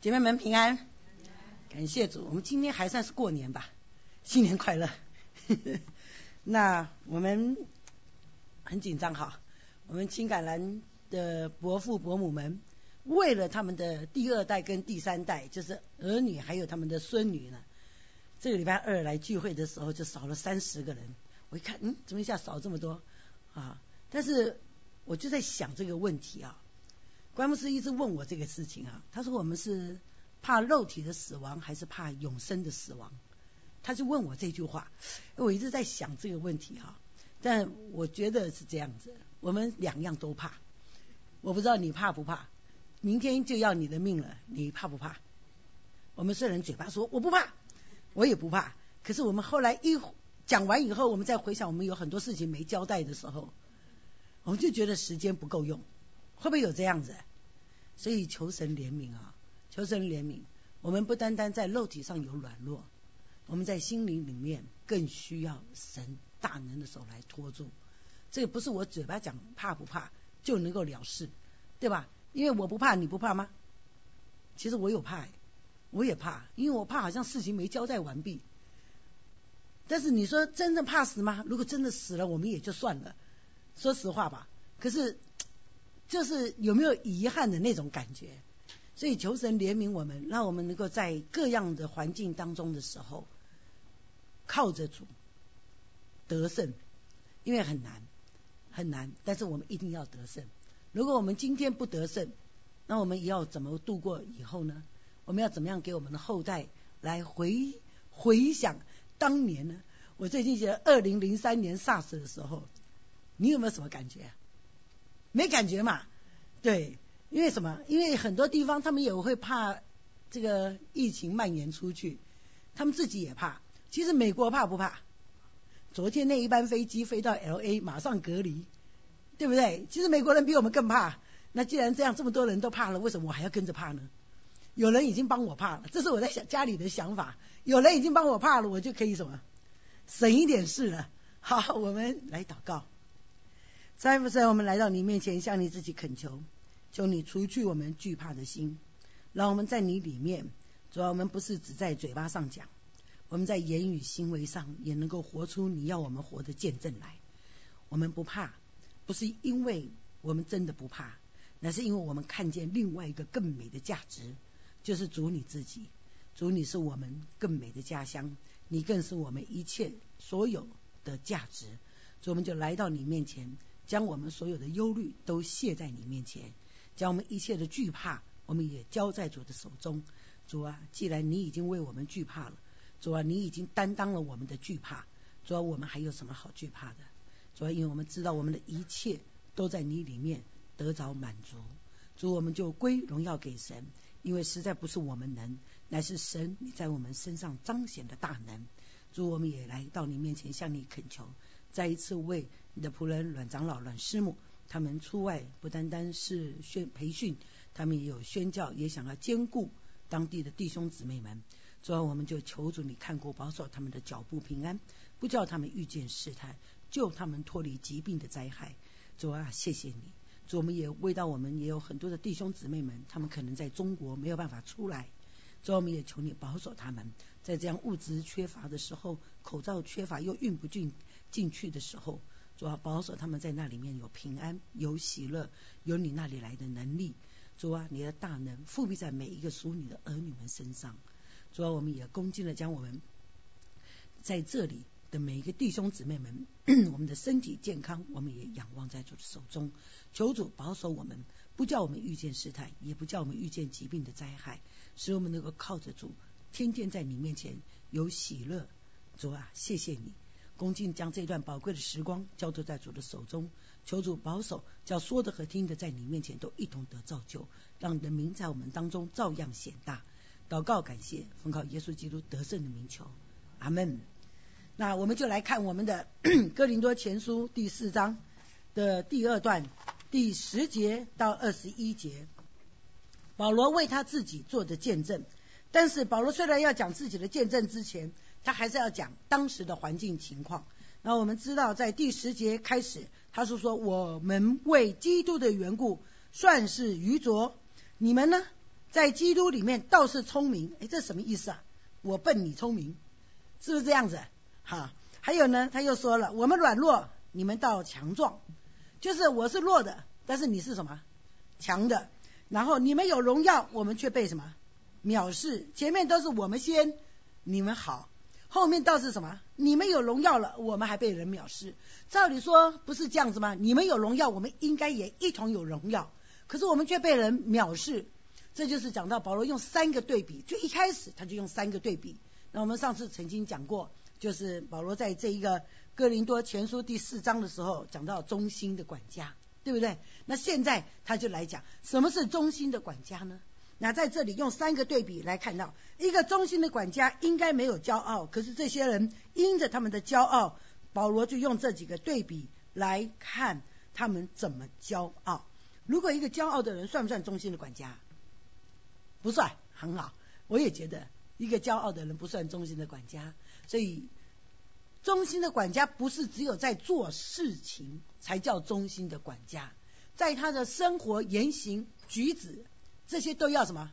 姐妹们平安，感谢主，我们今天还算是过年吧，新年快乐。那我们很紧张哈，我们青橄榄的伯父伯母们，为了他们的第二代跟第三代，就是儿女还有他们的孙女呢，这个礼拜二来聚会的时候就少了三十个人。我一看，嗯，怎么一下少这么多啊？但是我就在想这个问题啊。关牧师一直问我这个事情啊，他说我们是怕肉体的死亡，还是怕永生的死亡？他就问我这句话，我一直在想这个问题哈。但我觉得是这样子，我们两样都怕。我不知道你怕不怕？明天就要你的命了，你怕不怕？我们虽然嘴巴说我不怕，我也不怕，可是我们后来一讲完以后，我们再回想，我们有很多事情没交代的时候，我们就觉得时间不够用。会不会有这样子？所以求神怜悯啊，求神怜悯。我们不单单在肉体上有软弱，我们在心灵里面更需要神大能的手来托住。这个不是我嘴巴讲怕不怕就能够了事，对吧？因为我不怕，你不怕吗？其实我有怕，我也怕，因为我怕好像事情没交代完毕。但是你说真正怕死吗？如果真的死了，我们也就算了。说实话吧，可是。就是有没有遗憾的那种感觉，所以求神怜悯我们，让我们能够在各样的环境当中的时候，靠着主得胜，因为很难很难，但是我们一定要得胜。如果我们今天不得胜，那我们要怎么度过以后呢？我们要怎么样给我们的后代来回回想当年呢？我最近写二零零三年 SARS 的时候，你有没有什么感觉？没感觉嘛？对，因为什么？因为很多地方他们也会怕这个疫情蔓延出去，他们自己也怕。其实美国怕不怕？昨天那一班飞机飞到 L A，马上隔离，对不对？其实美国人比我们更怕。那既然这样，这么多人都怕了，为什么我还要跟着怕呢？有人已经帮我怕了，这是我在想家里的想法。有人已经帮我怕了，我就可以什么省一点事了。好，我们来祷告。在不在我们来到你面前，向你自己恳求，求你除去我们惧怕的心，让我们在你里面。主要我们不是只在嘴巴上讲，我们在言语行为上也能够活出你要我们活的见证来。我们不怕，不是因为我们真的不怕，那是因为我们看见另外一个更美的价值，就是主你自己。主你是我们更美的家乡，你更是我们一切所有的价值。所以我们就来到你面前。将我们所有的忧虑都卸在你面前，将我们一切的惧怕，我们也交在主的手中。主啊，既然你已经为我们惧怕了，主啊，你已经担当了我们的惧怕，主啊，我们还有什么好惧怕的？主啊，因为我们知道我们的一切都在你里面得着满足。主，我们就归荣耀给神，因为实在不是我们能，乃是神你在我们身上彰显的大能。主，我们也来到你面前向你恳求。再一次为你的仆人阮长老、阮师母，他们出外不单单是宣培训，他们也有宣教，也想要兼顾当地的弟兄姊妹们。主要我们就求主你看顾保守他们的脚步平安，不叫他们遇见试探，救他们脱离疾病的灾害。主啊，谢谢你。主，我们也为到我们也有很多的弟兄姊妹们，他们可能在中国没有办法出来。主，我们也求你保守他们，在这样物资缺乏的时候，口罩缺乏又运不进。进去的时候，主啊，保守他们在那里面有平安、有喜乐、有你那里来的能力。主啊，你的大能复辟在每一个属你的儿女们身上。主啊，我们也恭敬的将我们在这里的每一个弟兄姊妹们，我们的身体健康，我们也仰望在主的手中。求主保守我们，不叫我们遇见试探，也不叫我们遇见疾病的灾害，使我们能够靠着主，天天在你面前有喜乐。主啊，谢谢你。恭敬将这段宝贵的时光交托在主的手中，求主保守，叫说的和听的在你面前都一同得造就，让你的名在我们当中照样显大。祷告感谢，奉靠耶稣基督得胜的名求，阿门。那我们就来看我们的 哥林多前书第四章的第二段第十节到二十一节，保罗为他自己做的见证。但是保罗虽然要讲自己的见证之前，他还是要讲当时的环境情况。那我们知道，在第十节开始，他是说我们为基督的缘故算是愚拙，你们呢在基督里面倒是聪明，哎，这什么意思啊？我笨你聪明，是不是这样子？哈，还有呢，他又说了，我们软弱，你们倒强壮，就是我是弱的，但是你是什么强的？然后你们有荣耀，我们却被什么藐视？前面都是我们先，你们好，后面倒是什么？你们有荣耀了，我们还被人藐视。照理说不是这样子吗？你们有荣耀，我们应该也一同有荣耀，可是我们却被人藐视。这就是讲到保罗用三个对比，就一开始他就用三个对比。那我们上次曾经讲过，就是保罗在这一个哥林多前书第四章的时候讲到忠心的管家，对不对？那现在他就来讲什么是忠心的管家呢？那在这里用三个对比来看到，一个忠心的管家应该没有骄傲，可是这些人因着他们的骄傲，保罗就用这几个对比来看他们怎么骄傲。如果一个骄傲的人算不算忠心的管家？不算很好，我也觉得一个骄傲的人不算忠心的管家。所以，忠心的管家不是只有在做事情才叫忠心的管家，在他的生活言行举止这些都要什么？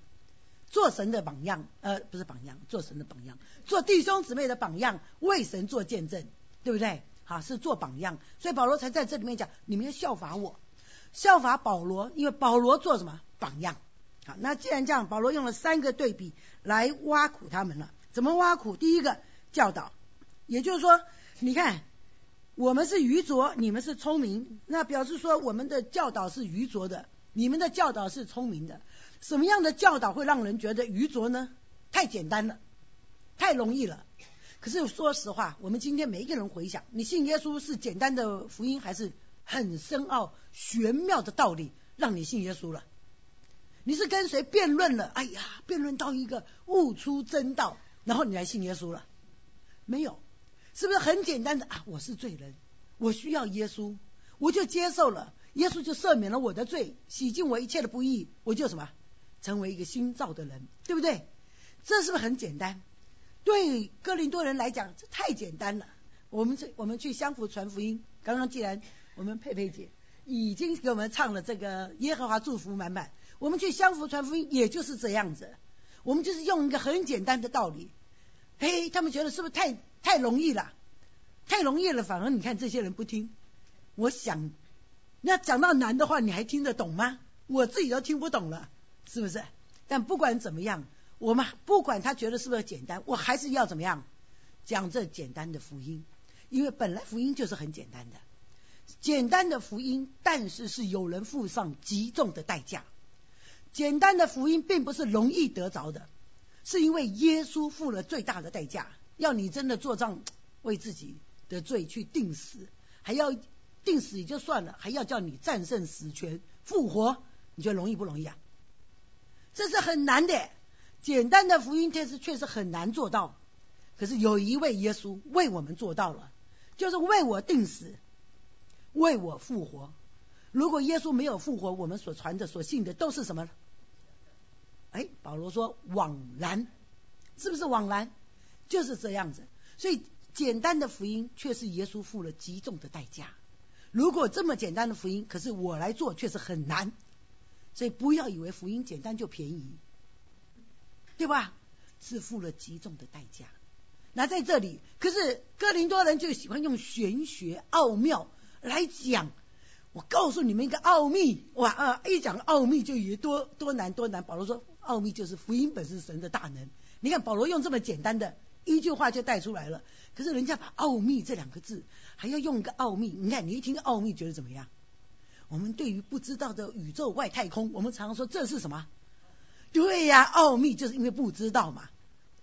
做神的榜样，呃，不是榜样，做神的榜样，做弟兄姊妹的榜样，为神做见证，对不对？好，是做榜样。所以保罗才在这里面讲，你们要效法我，效法保罗，因为保罗做什么榜样？好，那既然这样，保罗用了三个对比来挖苦他们了。怎么挖苦？第一个教导，也就是说，你看，我们是愚拙，你们是聪明，那表示说我们的教导是愚拙的，你们的教导是聪明的。什么样的教导会让人觉得愚拙呢？太简单了，太容易了。可是说实话，我们今天每一个人回想，你信耶稣是简单的福音，还是很深奥玄妙的道理让你信耶稣了？你是跟谁辩论了？哎呀，辩论到一个悟出真道，然后你来信耶稣了？没有，是不是很简单的啊？我是罪人，我需要耶稣，我就接受了，耶稣就赦免了我的罪，洗净我一切的不义，我就什么，成为一个新造的人，对不对？这是不是很简单？对哥林多人来讲，这太简单了。我们这我们去相辅传福音，刚刚既然我们佩佩姐已经给我们唱了这个耶和华祝福满满。我们去相福传福音，也就是这样子。我们就是用一个很简单的道理，嘿，他们觉得是不是太太容易了？太容易了，反而你看这些人不听。我想，那讲到难的话，你还听得懂吗？我自己都听不懂了，是不是？但不管怎么样，我们不管他觉得是不是简单，我还是要怎么样讲这简单的福音，因为本来福音就是很简单的，简单的福音，但是是有人付上极重的代价。简单的福音并不是容易得着的，是因为耶稣付了最大的代价，要你真的做账为自己的罪去定死，还要定死也就算了，还要叫你战胜死权复活，你觉得容易不容易啊？这是很难的。简单的福音天使确实很难做到，可是有一位耶稣为我们做到了，就是为我定死，为我复活。如果耶稣没有复活，我们所传的、所信的都是什么？哎，保罗说枉然，是不是枉然？就是这样子。所以简单的福音却是耶稣付了极重的代价。如果这么简单的福音，可是我来做却是很难。所以不要以为福音简单就便宜，对吧？是付了极重的代价。那在这里，可是哥林多人就喜欢用玄学奥妙来讲。我告诉你们一个奥秘，哇啊！一讲奥秘就以为多多难多难。保罗说，奥秘就是福音本是神的大能。你看保罗用这么简单的一句话就带出来了。可是人家把奥秘这两个字还要用个奥秘，你看你一听奥秘觉得怎么样？我们对于不知道的宇宙外太空，我们常常说这是什么？对呀，奥秘就是因为不知道嘛，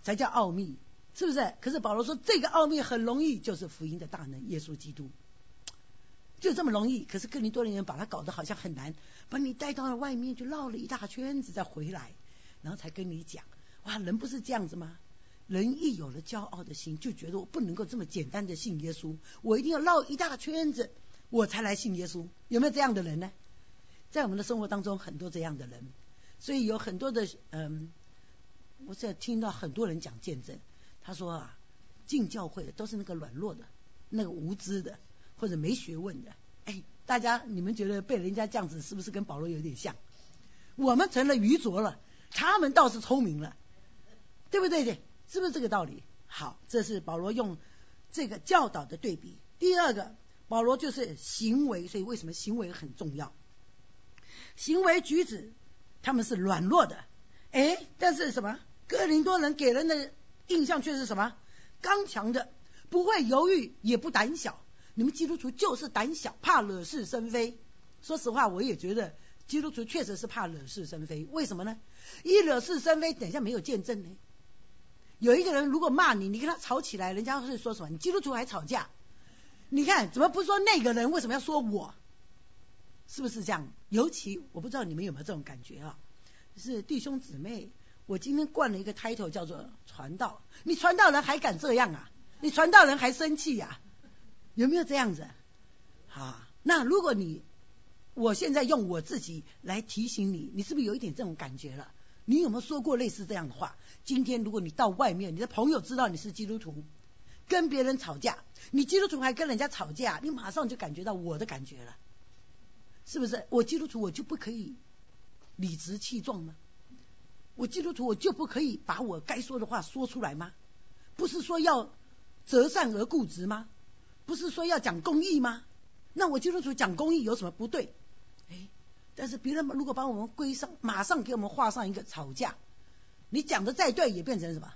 才叫奥秘，是不是？可是保罗说这个奥秘很容易，就是福音的大能，耶稣基督。就这么容易，可是哥林多的人把他搞得好像很难，把你带到了外面，就绕了一大圈子再回来，然后才跟你讲，哇，人不是这样子吗？人一有了骄傲的心，就觉得我不能够这么简单的信耶稣，我一定要绕一大圈子，我才来信耶稣。有没有这样的人呢？在我们的生活当中，很多这样的人，所以有很多的，嗯，我在听到很多人讲见证，他说啊，进教会的都是那个软弱的，那个无知的。或者没学问的，哎，大家你们觉得被人家这样子是不是跟保罗有点像？我们成了愚拙了，他们倒是聪明了，对不对？是不是这个道理？好，这是保罗用这个教导的对比。第二个，保罗就是行为，所以为什么行为很重要？行为举止他们是软弱的，哎，但是什么？哥林多人给人的印象却是什么？刚强的，不会犹豫，也不胆小。你们基督徒就是胆小，怕惹是生非。说实话，我也觉得基督徒确实是怕惹是生非。为什么呢？一惹是生非，等一下没有见证呢。有一个人如果骂你，你跟他吵起来，人家会说什么？你基督徒还吵架？你看怎么不说那个人？为什么要说我？是不是这样？尤其我不知道你们有没有这种感觉啊？是弟兄姊妹，我今天冠了一个 title 叫做传道。你传道人还敢这样啊？你传道人还生气呀？有没有这样子？好，那如果你我现在用我自己来提醒你，你是不是有一点这种感觉了？你有没有说过类似这样的话？今天如果你到外面，你的朋友知道你是基督徒，跟别人吵架，你基督徒还跟人家吵架，你马上就感觉到我的感觉了，是不是？我基督徒我就不可以理直气壮吗？我基督徒我就不可以把我该说的话说出来吗？不是说要择善而固执吗？不是说要讲公义吗？那我基督徒讲公义有什么不对？哎。但是别人如果把我们归上，马上给我们画上一个吵架，你讲的再对也变成什么？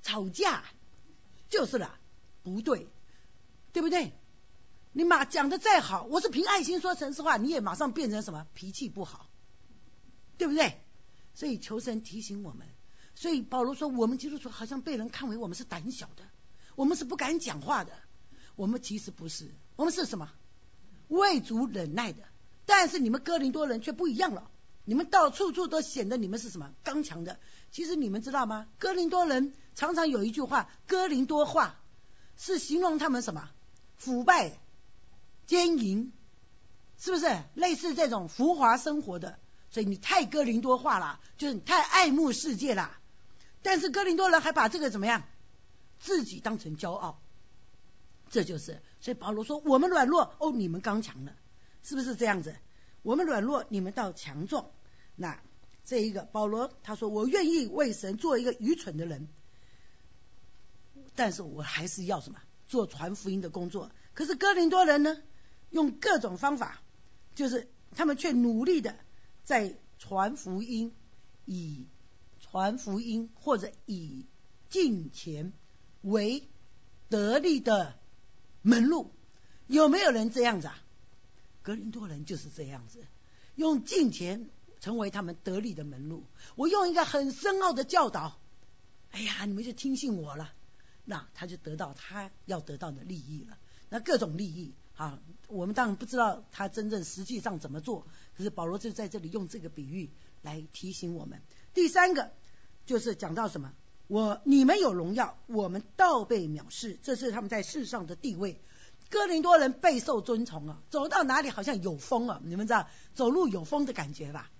吵架就是了，不对，对不对？你马讲的再好，我是凭爱心说诚实话，你也马上变成什么？脾气不好，对不对？所以求神提醒我们。所以保罗说，我们基督徒好像被人看为我们是胆小的，我们是不敢讲话的。我们其实不是，我们是什么？未足忍耐的。但是你们哥林多人却不一样了，你们到处处都显得你们是什么刚强的。其实你们知道吗？哥林多人常常有一句话，哥林多话是形容他们什么腐败、奸淫，是不是类似这种浮华生活的？所以你太哥林多话了，就是你太爱慕世界了。但是哥林多人还把这个怎么样，自己当成骄傲，这就是所以保罗说我们软弱，哦，你们刚强了。是不是这样子？我们软弱，你们倒强壮。那这一个保罗他说：“我愿意为神做一个愚蠢的人，但是我还是要什么做传福音的工作。”可是哥林多人呢，用各种方法，就是他们却努力的在传福音，以传福音或者以金钱为得力的门路。有没有人这样子啊？格林多人就是这样子，用金钱成为他们得力的门路。我用一个很深奥的教导，哎呀，你们就听信我了，那他就得到他要得到的利益了。那各种利益啊，我们当然不知道他真正实际上怎么做。可是保罗就在这里用这个比喻来提醒我们。第三个就是讲到什么？我你们有荣耀，我们倒被藐视，这是他们在世上的地位。哥林多人备受尊崇啊，走到哪里好像有风啊，你们知道走路有风的感觉吧？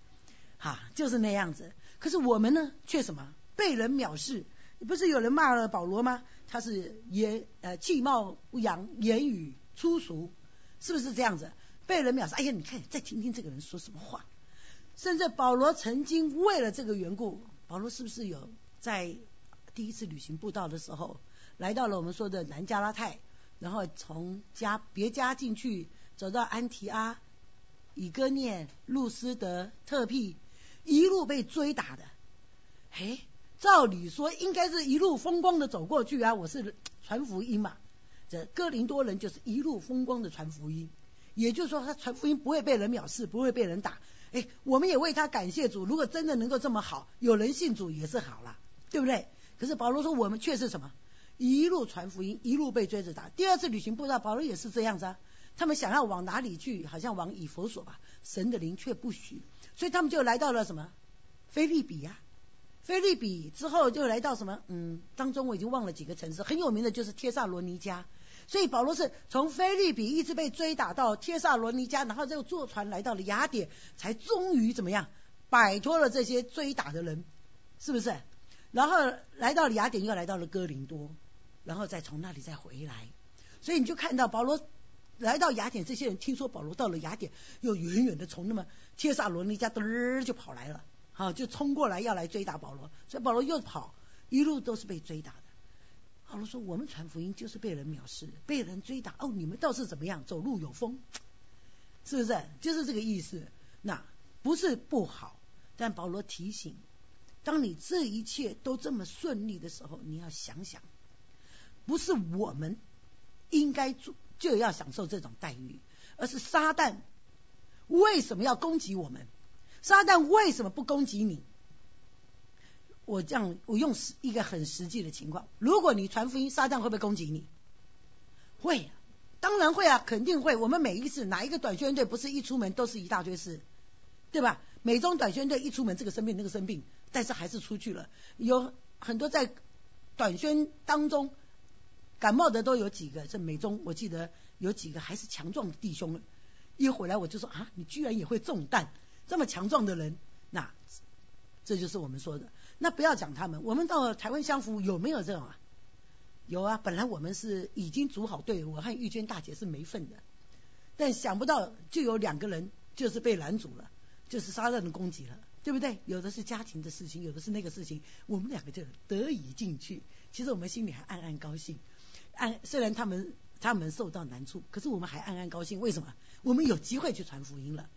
哈，就是那样子。可是我们呢，却什么被人藐视？不是有人骂了保罗吗？他是言呃气貌不扬，言语粗俗，是不是这样子？被人藐视。哎呀，你看，再听听这个人说什么话。甚至保罗曾经为了这个缘故，保罗是不是有在第一次旅行布道的时候，来到了我们说的南加拉泰？然后从加别加进去，走到安提阿、以哥念、路斯德、特庇，一路被追打的。嘿，照理说应该是一路风光的走过去啊！我是传福音嘛，这哥林多人就是一路风光的传福音。也就是说，他传福音不会被人藐视，不会被人打。哎，我们也为他感谢主。如果真的能够这么好，有人信主也是好了，对不对？可是保罗说，我们却是什么？一路传福音，一路被追着打。第二次旅行不知道保罗也是这样子啊。他们想要往哪里去？好像往以佛所吧。神的灵却不许，所以他们就来到了什么？菲利比呀。菲利比之后就来到什么？嗯，当中我已经忘了几个城市，很有名的就是帖萨罗尼迦。所以保罗是从菲利比一直被追打到帖萨罗尼迦，然后又坐船来到了雅典，才终于怎么样摆脱了这些追打的人，是不是？然后来到了雅典，又来到了哥林多。然后再从那里再回来，所以你就看到保罗来到雅典，这些人听说保罗到了雅典，又远远的从那么帖萨罗尼迦嘚就跑来了好就冲过来要来追打保罗，所以保罗又跑，一路都是被追打的。保罗说：“我们传福音就是被人藐视，被人追打。哦，你们倒是怎么样？走路有风，是不是？就是这个意思。那不是不好，但保罗提醒：当你这一切都这么顺利的时候，你要想想，不是我们应该做就要享受这种待遇，而是撒旦为什么要攻击我们？撒旦为什么不攻击你？”我这样，我用实一个很实际的情况，如果你传福音，撒旦会不会攻击你？会，当然会啊，肯定会。我们每一次哪一个短宣队不是一出门都是一大堆事，对吧？美中短宣队一出门，这个生病那个生病，但是还是出去了。有很多在短宣当中感冒的都有几个，这美中我记得有几个还是强壮的弟兄，一回来我就说啊，你居然也会中弹，这么强壮的人，那这就是我们说的。那不要讲他们，我们到台湾相扶有没有这种啊？有啊，本来我们是已经组好队，我和玉娟大姐是没份的，但想不到就有两个人就是被拦阻了，就是杀人的攻击了，对不对？有的是家庭的事情，有的是那个事情，我们两个就得以进去。其实我们心里还暗暗高兴，暗虽然他们他们受到难处，可是我们还暗暗高兴。为什么？我们有机会去传福音了。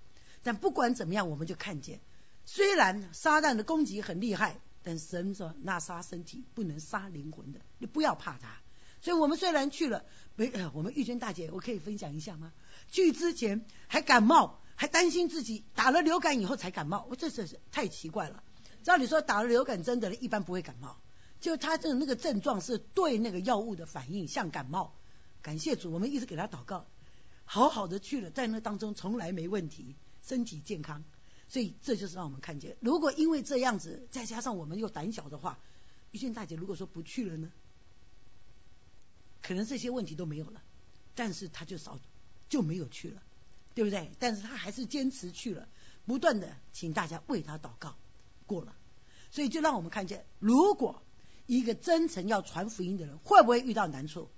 但不管怎么样，我们就看见，虽然撒旦的攻击很厉害。但神说，那杀身体不能杀灵魂的，你不要怕他。所以我们虽然去了，没，我们玉娟大姐，我可以分享一下吗？去之前还感冒，还担心自己打了流感以后才感冒，我这这是太奇怪了。照理说打了流感针的人一般不会感冒，就他这那个症状是对那个药物的反应像感冒。感谢主，我们一直给他祷告，好好的去了，在那当中从来没问题，身体健康。所以这就是让我们看见，如果因为这样子，再加上我们又胆小的话，玉俊大姐如果说不去了呢，可能这些问题都没有了，但是他就少就没有去了，对不对？但是他还是坚持去了，不断的请大家为他祷告，过了，所以就让我们看见，如果一个真诚要传福音的人，会不会遇到难处？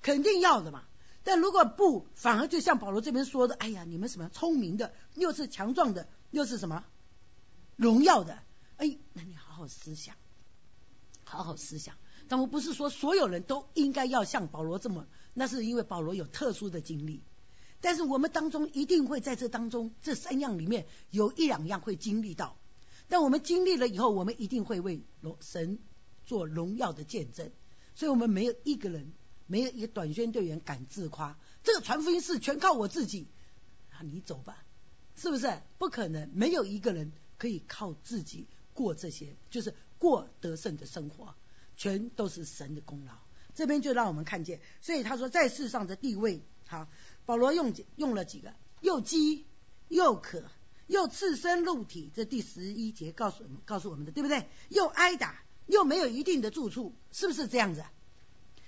肯定要的嘛。但如果不，反而就像保罗这边说的，哎呀，你们什么聪明的，又是强壮的。又是什么荣耀的？哎，那你好好思想，好好思想。但我不是说所有人都应该要像保罗这么，那是因为保罗有特殊的经历。但是我们当中一定会在这当中这三样里面有一两样会经历到。但我们经历了以后，我们一定会为神做荣耀的见证。所以我们没有一个人，没有一个短宣队员敢自夸，这个传福音是全靠我自己。啊，你走吧。是不是不可能？没有一个人可以靠自己过这些，就是过得胜的生活，全都是神的功劳。这边就让我们看见，所以他说在世上的地位，好，保罗用用了几个，又饥又渴，又赤身露体，这第十一节告诉我们告诉我们的，对不对？又挨打，又没有一定的住处，是不是这样子？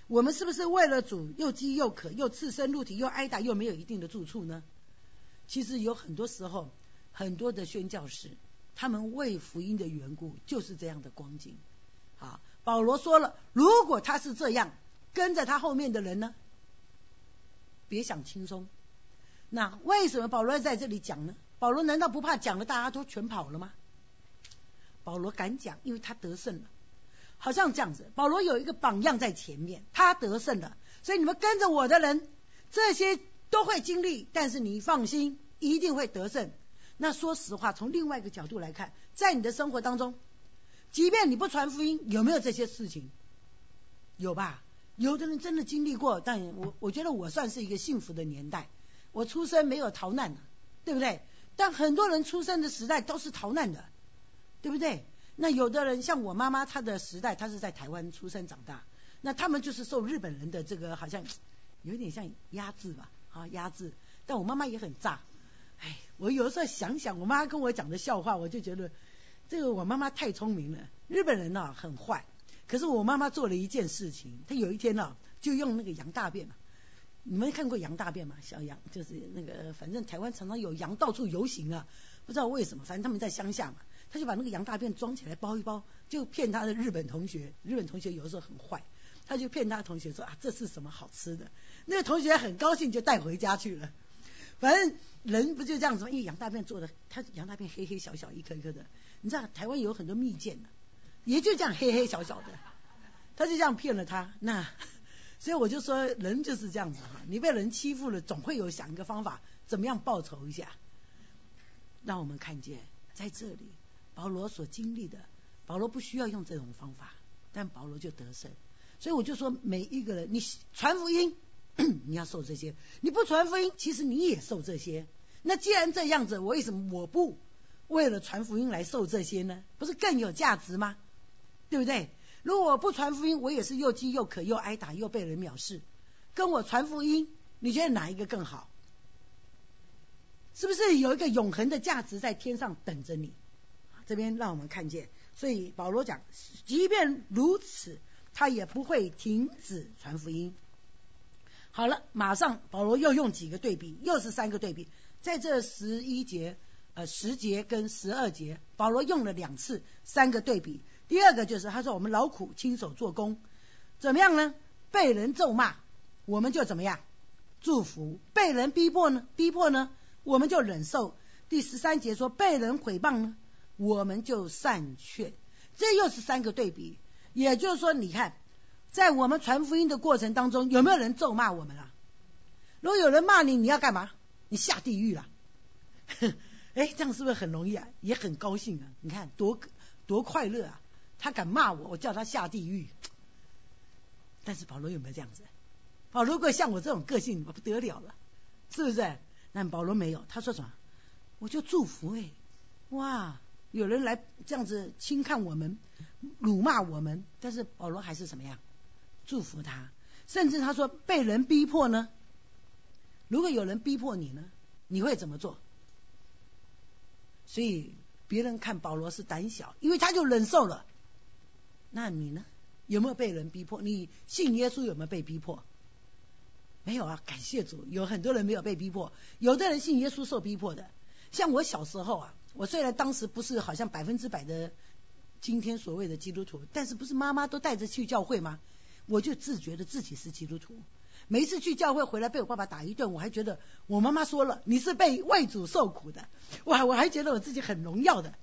我们是不是为了主又饥又渴，又赤身露体，又挨打，又没有一定的住处呢？其实有很多时候，很多的宣教士，他们为福音的缘故，就是这样的光景。好，保罗说了，如果他是这样，跟着他后面的人呢，别想轻松。那为什么保罗要在这里讲呢？保罗难道不怕讲了大家都全跑了吗？保罗敢讲，因为他得胜了。好像这样子，保罗有一个榜样在前面，他得胜了，所以你们跟着我的人，这些。都会经历，但是你放心，一定会得胜。那说实话，从另外一个角度来看，在你的生活当中，即便你不传福音，有没有这些事情？有吧？有的人真的经历过，但我我觉得我算是一个幸福的年代，我出生没有逃难，对不对？但很多人出生的时代都是逃难的，对不对？那有的人像我妈妈，她的时代，她是在台湾出生长大，那他们就是受日本人的这个好像有点像压制吧。啊，压制！但我妈妈也很炸。哎，我有时候想想，我妈跟我讲的笑话，我就觉得这个我妈妈太聪明了。日本人呢很坏，可是我妈妈做了一件事情，她有一天呢就用那个羊大便你们看过羊大便吗？小羊就是那个，反正台湾常常有羊到处游行啊，不知道为什么，反正他们在乡下嘛，他就把那个羊大便装起来包一包，就骗他的日本同学。日本同学有的时候很坏。他就骗他同学说啊，这是什么好吃的？那个同学很高兴，就带回家去了。反正人不就这样子吗？因为羊大便做的，他羊大便黑黑小小一颗一颗的，你知道台湾有很多蜜饯的，也就这样黑黑小小的，他就这样骗了他。那所以我就说，人就是这样子哈，你被人欺负了，总会有想一个方法，怎么样报仇一下。让我们看见在这里，保罗所经历的，保罗不需要用这种方法，但保罗就得胜。所以我就说，每一个人，你传福音，你要受这些；你不传福音，其实你也受这些。那既然这样子，我为什么我不为了传福音来受这些呢？不是更有价值吗？对不对？如果我不传福音，我也是又饥又渴又挨打又被人藐视。跟我传福音，你觉得哪一个更好？是不是有一个永恒的价值在天上等着你？这边让我们看见，所以保罗讲，即便如此。他也不会停止传福音。好了，马上保罗又用几个对比，又是三个对比。在这十一节、呃十节跟十二节，保罗用了两次三个对比。第二个就是他说我们劳苦亲手做工，怎么样呢？被人咒骂，我们就怎么样？祝福。被人逼迫呢？逼迫呢？我们就忍受。第十三节说被人毁谤呢，我们就善劝。这又是三个对比。也就是说，你看，在我们传福音的过程当中，有没有人咒骂我们啊？如果有人骂你，你要干嘛？你下地狱了。哎，这样是不是很容易啊？也很高兴啊？你看多多快乐啊！他敢骂我，我叫他下地狱。但是保罗有没有这样子？保罗如果像我这种个性，不得了了，是不是？但保罗没有，他说什么？我就祝福哎，哇！有人来这样子轻看我们、辱骂我们，但是保罗还是怎么样？祝福他，甚至他说被人逼迫呢？如果有人逼迫你呢，你会怎么做？所以别人看保罗是胆小，因为他就忍受了。那你呢？有没有被人逼迫？你信耶稣有没有被逼迫？没有啊，感谢主，有很多人没有被逼迫，有的人信耶稣受逼迫的。像我小时候啊。我虽然当时不是好像百分之百的今天所谓的基督徒，但是不是妈妈都带着去教会吗？我就自觉得自己是基督徒。每一次去教会回来被我爸爸打一顿，我还觉得我妈妈说了你是被为主受苦的，我我还觉得我自己很荣耀的。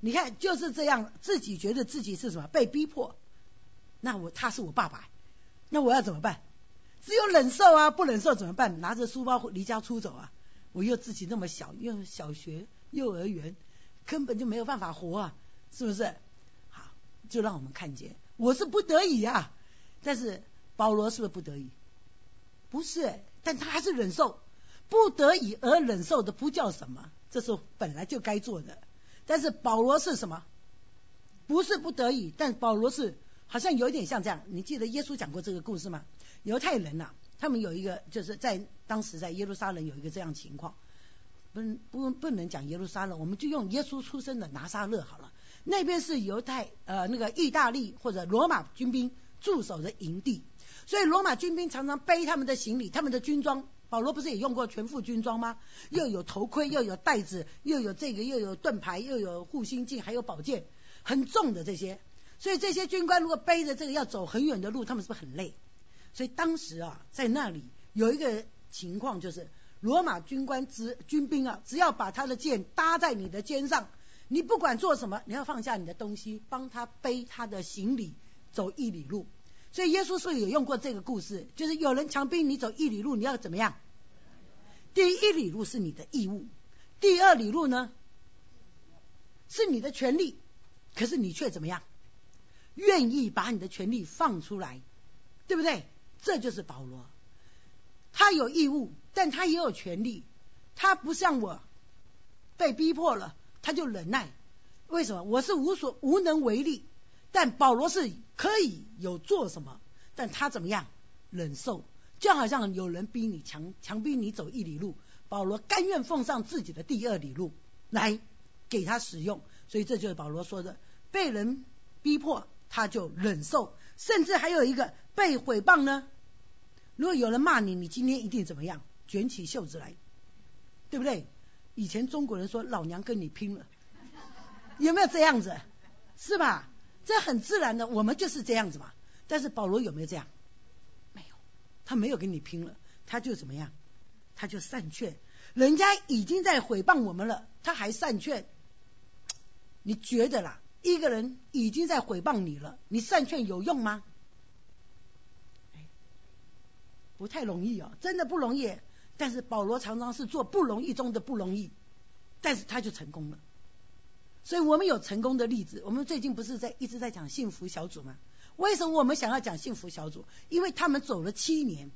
你看就是这样，自己觉得自己是什么被逼迫，那我他是我爸爸，那我要怎么办？只有忍受啊，不忍受怎么办？拿着书包离家出走啊！我又自己那么小，又小学。幼儿园根本就没有办法活啊，是不是？好，就让我们看见，我是不得已啊。但是保罗是不是不得已？不是，但他还是忍受，不得已而忍受的不叫什么，这是本来就该做的。但是保罗是什么？不是不得已，但保罗是好像有点像这样。你记得耶稣讲过这个故事吗？犹太人呐，他们有一个就是在当时在耶路撒冷有一个这样情况。不不不能讲耶路撒冷，我们就用耶稣出生的拿撒勒好了。那边是犹太呃那个意大利或者罗马军兵驻守的营地，所以罗马军兵常常背他们的行李、他们的军装。保罗不是也用过全副军装吗？又有头盔，又有袋子，又有这个，又有盾牌，又有护心镜，还有宝剑，很重的这些。所以这些军官如果背着这个要走很远的路，他们是不是很累？所以当时啊，在那里有一个情况就是。罗马军官、只军兵啊，只要把他的剑搭在你的肩上，你不管做什么，你要放下你的东西，帮他背他的行李走一里路。所以耶稣是有用过这个故事，就是有人强逼你走一里路，你要怎么样？第一里路是你的义务，第二里路呢是你的权利，可是你却怎么样？愿意把你的权利放出来，对不对？这就是保罗。他有义务，但他也有权利。他不像我被逼迫了，他就忍耐。为什么？我是无所无能为力。但保罗是可以有做什么，但他怎么样忍受？就好像有人逼你强强逼你走一里路，保罗甘愿奉上自己的第二里路来给他使用。所以这就是保罗说的：被人逼迫，他就忍受，甚至还有一个被毁谤呢。如果有人骂你，你今天一定怎么样？卷起袖子来，对不对？以前中国人说老娘跟你拼了，有没有这样子？是吧？这很自然的，我们就是这样子嘛。但是保罗有没有这样？没有，他没有跟你拼了，他就怎么样？他就善劝，人家已经在诽谤我们了，他还善劝，你觉得啦，一个人已经在诽谤你了，你善劝有用吗？不太容易哦，真的不容易。但是保罗常常是做不容易中的不容易，但是他就成功了。所以我们有成功的例子。我们最近不是在一直在讲幸福小组吗？为什么我们想要讲幸福小组？因为他们走了七年，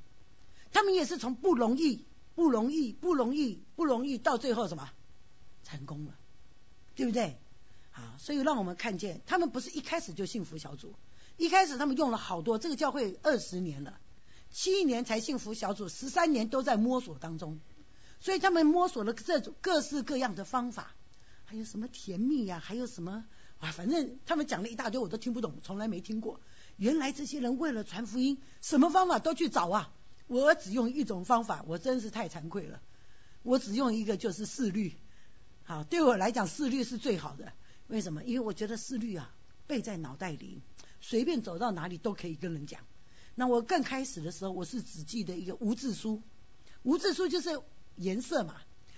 他们也是从不容易、不容易、不容易、不容易到最后什么成功了，对不对？好，所以让我们看见，他们不是一开始就幸福小组，一开始他们用了好多，这个教会二十年了。七年才幸福小组，十三年都在摸索当中，所以他们摸索了这种各式各样的方法，还有什么甜蜜呀，还有什么啊，反正他们讲了一大堆，我都听不懂，从来没听过。原来这些人为了传福音，什么方法都去找啊。我只用一种方法，我真是太惭愧了。我只用一个就是四律，好，对我来讲四律是最好的。为什么？因为我觉得四律啊背在脑袋里，随便走到哪里都可以跟人讲。那我更开始的时候，我是只记得一个无字书，无字书就是颜色嘛，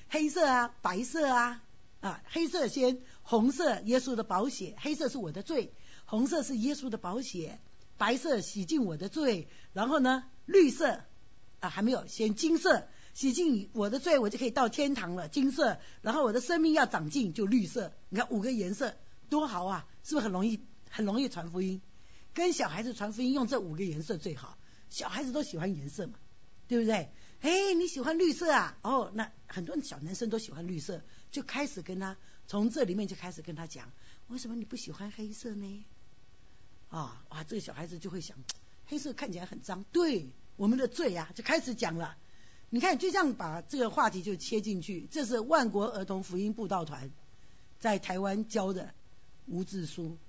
黑色啊，白色啊，啊，黑色先，红色耶稣的宝血，黑色是我的罪，红色是耶稣的宝血，白色洗净我的罪，然后呢，绿色啊还没有，先金色洗净我的罪，我就可以到天堂了，金色，然后我的生命要长进就绿色，你看五个颜色多好啊，是不是很容易很容易传福音？跟小孩子传福音用这五个颜色最好，小孩子都喜欢颜色嘛，对不对？哎，你喜欢绿色啊？哦，那很多小男生都喜欢绿色，就开始跟他从这里面就开始跟他讲，为什么你不喜欢黑色呢？啊，哇，这个小孩子就会想，黑色看起来很脏，对，我们的罪呀，就开始讲了。你看，就这样把这个话题就切进去，这是万国儿童福音布道团在台湾教的无字书。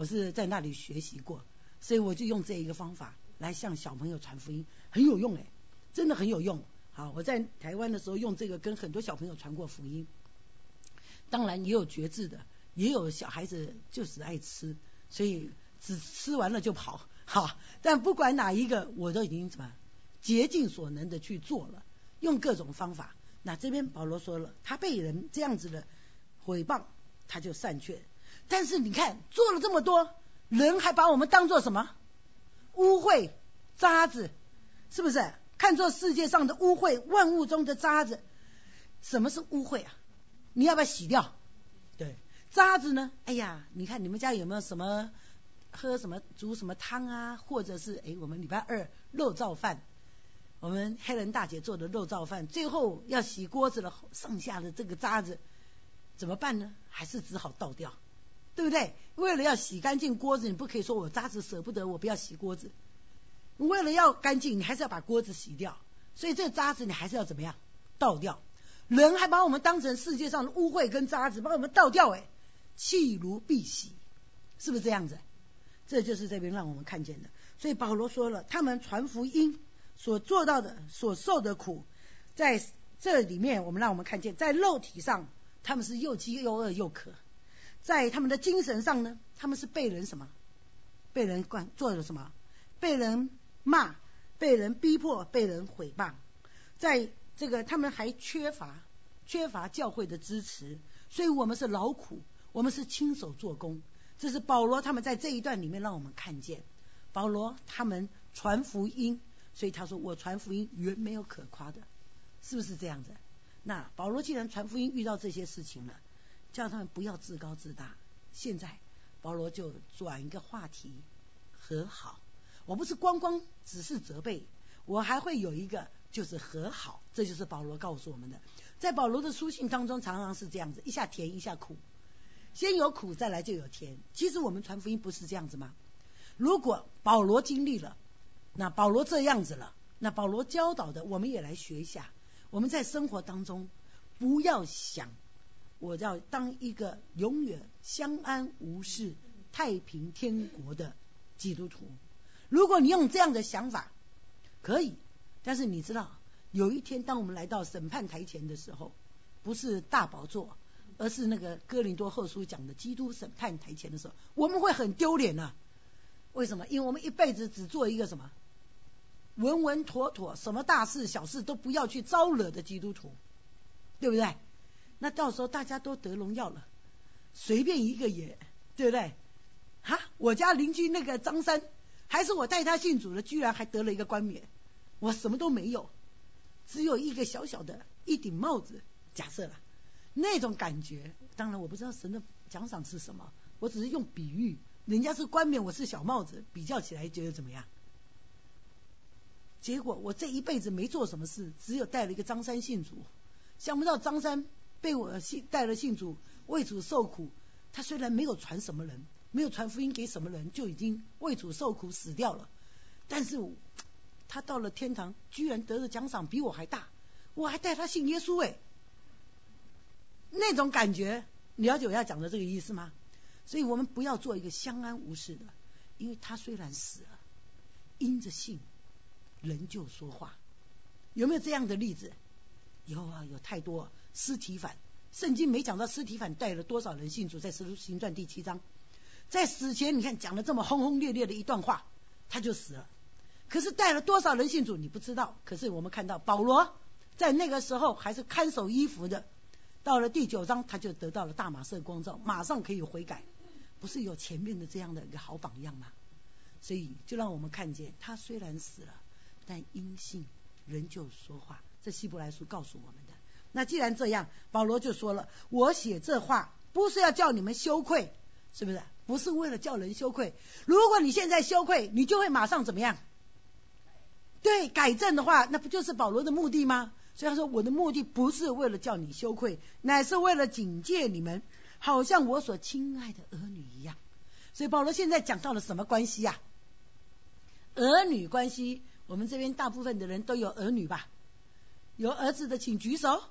我是在那里学习过，所以我就用这一个方法来向小朋友传福音，很有用哎，真的很有用。好，我在台湾的时候用这个跟很多小朋友传过福音，当然也有绝志的，也有小孩子就是爱吃，所以只吃完了就跑。好，但不管哪一个，我都已经什么竭尽所能的去做了，用各种方法。那这边保罗说了，他被人这样子的毁谤，他就善劝。但是你看，做了这么多，人还把我们当做什么污秽渣子，是不是？看作世界上的污秽，万物中的渣子。什么是污秽啊？你要不要洗掉？对，渣子呢？哎呀，你看你们家有没有什么喝什么煮什么汤啊？或者是哎，我们礼拜二肉燥饭，我们黑人大姐做的肉燥饭，最后要洗锅子了，剩下的这个渣子怎么办呢？还是只好倒掉。对不对？为了要洗干净锅子，你不可以说我渣子舍不得，我不要洗锅子。为了要干净，你还是要把锅子洗掉。所以这渣子你还是要怎么样？倒掉。人还把我们当成世界上的污秽跟渣子，把我们倒掉。哎，弃如敝屣，是不是这样子？这就是这边让我们看见的。所以保罗说了，他们传福音所做到的、所受的苦，在这里面，我们让我们看见，在肉体上他们是又饥又饿又渴。在他们的精神上呢，他们是被人什么？被人灌做了什么？被人骂，被人逼迫，被人毁谤。在这个他们还缺乏缺乏教会的支持，所以我们是劳苦，我们是亲手做工。这是保罗他们在这一段里面让我们看见，保罗他们传福音，所以他说我传福音原没有可夸的，是不是这样子？那保罗既然传福音遇到这些事情了。叫他们不要自高自大。现在保罗就转一个话题，和好。我不是光光只是责备，我还会有一个就是和好。这就是保罗告诉我们的。在保罗的书信当中，常常是这样子：一下甜，一下苦。先有苦，再来就有甜。其实我们传福音不是这样子吗？如果保罗经历了，那保罗这样子了，那保罗教导的，我们也来学一下。我们在生活当中不要想。我要当一个永远相安无事、太平天国的基督徒。如果你用这样的想法，可以。但是你知道，有一天当我们来到审判台前的时候，不是大宝座，而是那个哥林多后书讲的基督审判台前的时候，我们会很丢脸呐。为什么？因为我们一辈子只做一个什么稳稳妥妥，什么大事小事都不要去招惹的基督徒，对不对？那到时候大家都得荣耀了，随便一个也，对不对？哈，我家邻居那个张三，还是我带他信主的，居然还得了一个冠冕，我什么都没有，只有一个小小的一顶帽子。假设了那种感觉，当然我不知道神的奖赏是什么，我只是用比喻，人家是冠冕，我是小帽子，比较起来觉得怎么样？结果我这一辈子没做什么事，只有带了一个张三信主，想不到张三被我信带了信主，为主受苦。他虽然没有传什么人，没有传福音给什么人，就已经为主受苦死掉了。但是他到了天堂，居然得的奖赏比我还大，我还带他信耶稣哎，那种感觉，了解我要讲的这个意思吗？所以我们不要做一个相安无事的，因为他虽然死了，因着信。人就说话，有没有这样的例子？有啊，有太多。尸体反，圣经没讲到尸体反带了多少人信主，在《使徒行传》第七章，在死前你看讲了这么轰轰烈烈的一段话，他就死了。可是带了多少人信主，你不知道。可是我们看到保罗在那个时候还是看守衣服的，到了第九章他就得到了大马色光照，马上可以悔改，不是有前面的这样的一个好榜样吗？所以就让我们看见，他虽然死了。但阴性仍旧说话，这希伯来书告诉我们的。那既然这样，保罗就说了：“我写这话不是要叫你们羞愧，是不是？不是为了叫人羞愧。如果你现在羞愧，你就会马上怎么样？对，改正的话，那不就是保罗的目的吗？所以他说：我的目的不是为了叫你羞愧，乃是为了警戒你们，好像我所亲爱的儿女一样。所以保罗现在讲到了什么关系呀？儿女关系。我们这边大部分的人都有儿女吧？有儿子的请举手。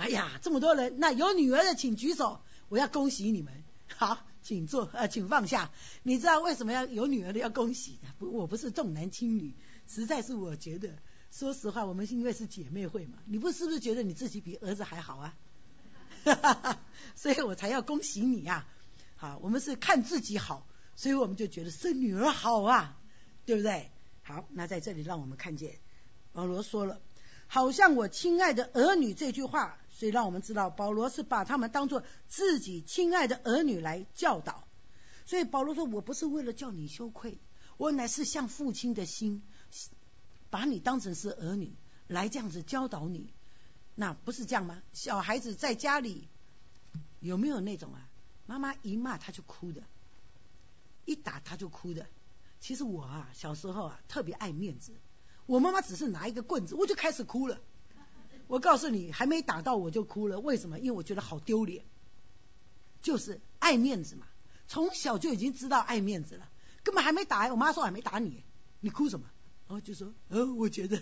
哎呀，这么多人，那有女儿的请举手。我要恭喜你们，好，请坐，呃，请放下。你知道为什么要有女儿的要恭喜？不，我不是重男轻女，实在是我觉得，说实话，我们因为是姐妹会嘛，你不是不是觉得你自己比儿子还好啊？哈哈哈，所以我才要恭喜你呀。好，我们是看自己好，所以我们就觉得生女儿好啊，对不对？好，那在这里让我们看见保罗说了，好像我亲爱的儿女这句话，所以让我们知道保罗是把他们当做自己亲爱的儿女来教导。所以保罗说，我不是为了叫你羞愧，我乃是像父亲的心，把你当成是儿女来这样子教导你。那不是这样吗？小孩子在家里有没有那种啊？妈妈一骂他就哭的，一打他就哭的。其实我啊，小时候啊，特别爱面子。我妈妈只是拿一个棍子，我就开始哭了。我告诉你，还没打到我就哭了。为什么？因为我觉得好丢脸。就是爱面子嘛，从小就已经知道爱面子了。根本还没打，我妈说还没打你，你哭什么？然后就说，呃，我觉得